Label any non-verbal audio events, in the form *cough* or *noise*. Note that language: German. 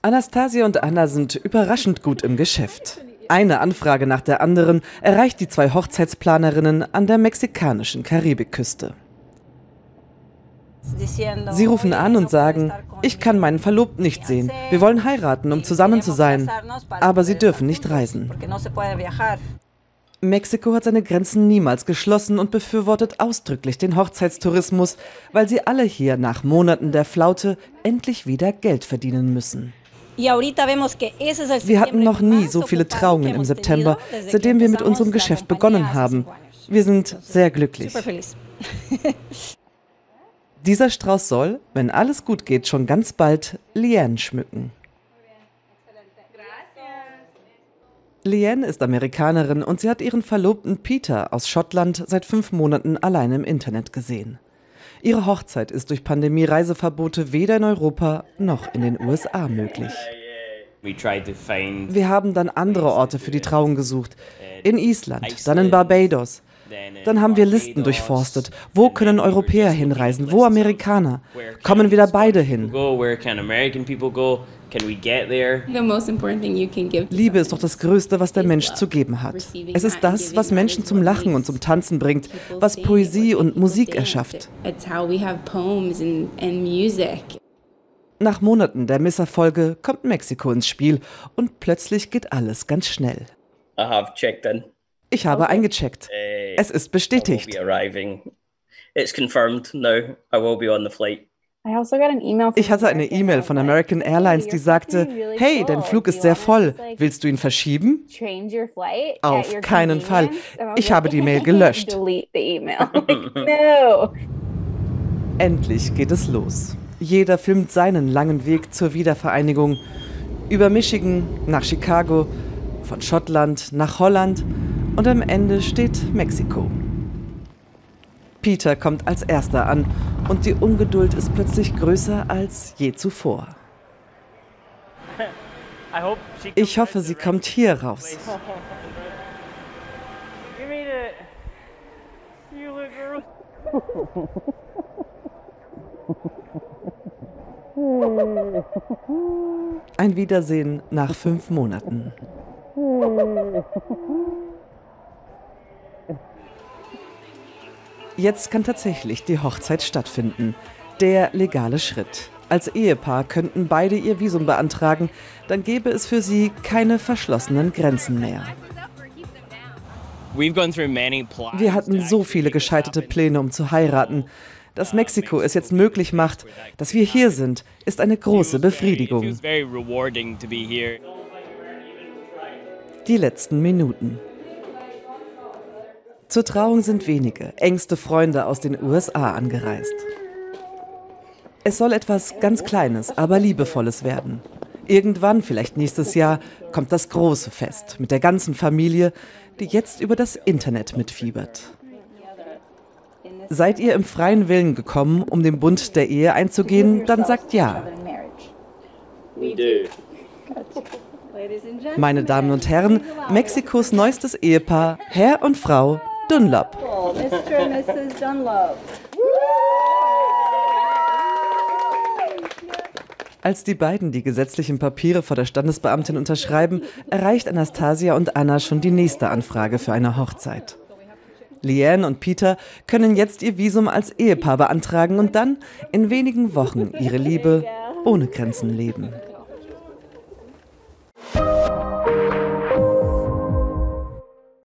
Anastasia und Anna sind überraschend gut im Geschäft. Eine Anfrage nach der anderen erreicht die zwei Hochzeitsplanerinnen an der mexikanischen Karibikküste. Sie rufen an und sagen, ich kann meinen Verlobten nicht sehen. Wir wollen heiraten, um zusammen zu sein. Aber sie dürfen nicht reisen. Mexiko hat seine Grenzen niemals geschlossen und befürwortet ausdrücklich den Hochzeitstourismus, weil sie alle hier nach Monaten der Flaute endlich wieder Geld verdienen müssen. Wir hatten noch nie so viele Trauungen im September, seitdem wir mit unserem Geschäft begonnen haben. Wir sind sehr glücklich. *laughs* Dieser Strauß soll, wenn alles gut geht, schon ganz bald Liane schmücken. Liane ist Amerikanerin und sie hat ihren Verlobten Peter aus Schottland seit fünf Monaten allein im Internet gesehen. Ihre Hochzeit ist durch Pandemie-Reiseverbote weder in Europa noch in den USA möglich. Wir haben dann andere Orte für die Trauung gesucht. In Island, dann in Barbados. Dann haben wir Listen durchforstet. Wo können Europäer hinreisen? Wo Amerikaner? Kommen wieder beide hin? Liebe ist doch das Größte, was der Mensch zu geben hat. Es ist das, was Menschen zum Lachen und zum Tanzen bringt, was Poesie und Musik erschafft. Nach Monaten der Misserfolge kommt Mexiko ins Spiel und plötzlich geht alles ganz schnell. Ich habe eingecheckt. Es ist bestätigt. Also ich hatte eine E-Mail von American Airlines, die sagte, hey, dein Flug ist sehr voll. Willst du ihn verschieben? Auf keinen Fall. Ich habe die Mail *laughs* gelöscht. *laughs* Endlich geht es los. Jeder filmt seinen langen Weg zur Wiedervereinigung. Über Michigan nach Chicago, von Schottland nach Holland und am Ende steht Mexiko. Peter kommt als erster an und die Ungeduld ist plötzlich größer als je zuvor. Ich hoffe, sie kommt hier raus. Ein Wiedersehen nach fünf Monaten. Jetzt kann tatsächlich die Hochzeit stattfinden. Der legale Schritt. Als Ehepaar könnten beide ihr Visum beantragen, dann gäbe es für sie keine verschlossenen Grenzen mehr. Wir hatten so viele gescheiterte Pläne, um zu heiraten. Dass Mexiko es jetzt möglich macht, dass wir hier sind, ist eine große Befriedigung. Die letzten Minuten. Zur Trauung sind wenige, engste Freunde aus den USA angereist. Es soll etwas ganz Kleines, aber Liebevolles werden. Irgendwann, vielleicht nächstes Jahr, kommt das große Fest mit der ganzen Familie, die jetzt über das Internet mitfiebert. Seid ihr im freien Willen gekommen, um den Bund der Ehe einzugehen, dann sagt ja. Meine Damen und Herren, Mexikos neuestes Ehepaar, Herr und Frau Dunlop. Mr. und Mrs. Dunlop. Als die beiden die gesetzlichen Papiere vor der Standesbeamtin unterschreiben, erreicht Anastasia und Anna schon die nächste Anfrage für eine Hochzeit. Liane und Peter können jetzt ihr Visum als Ehepaar beantragen und dann in wenigen Wochen ihre Liebe ohne Grenzen leben.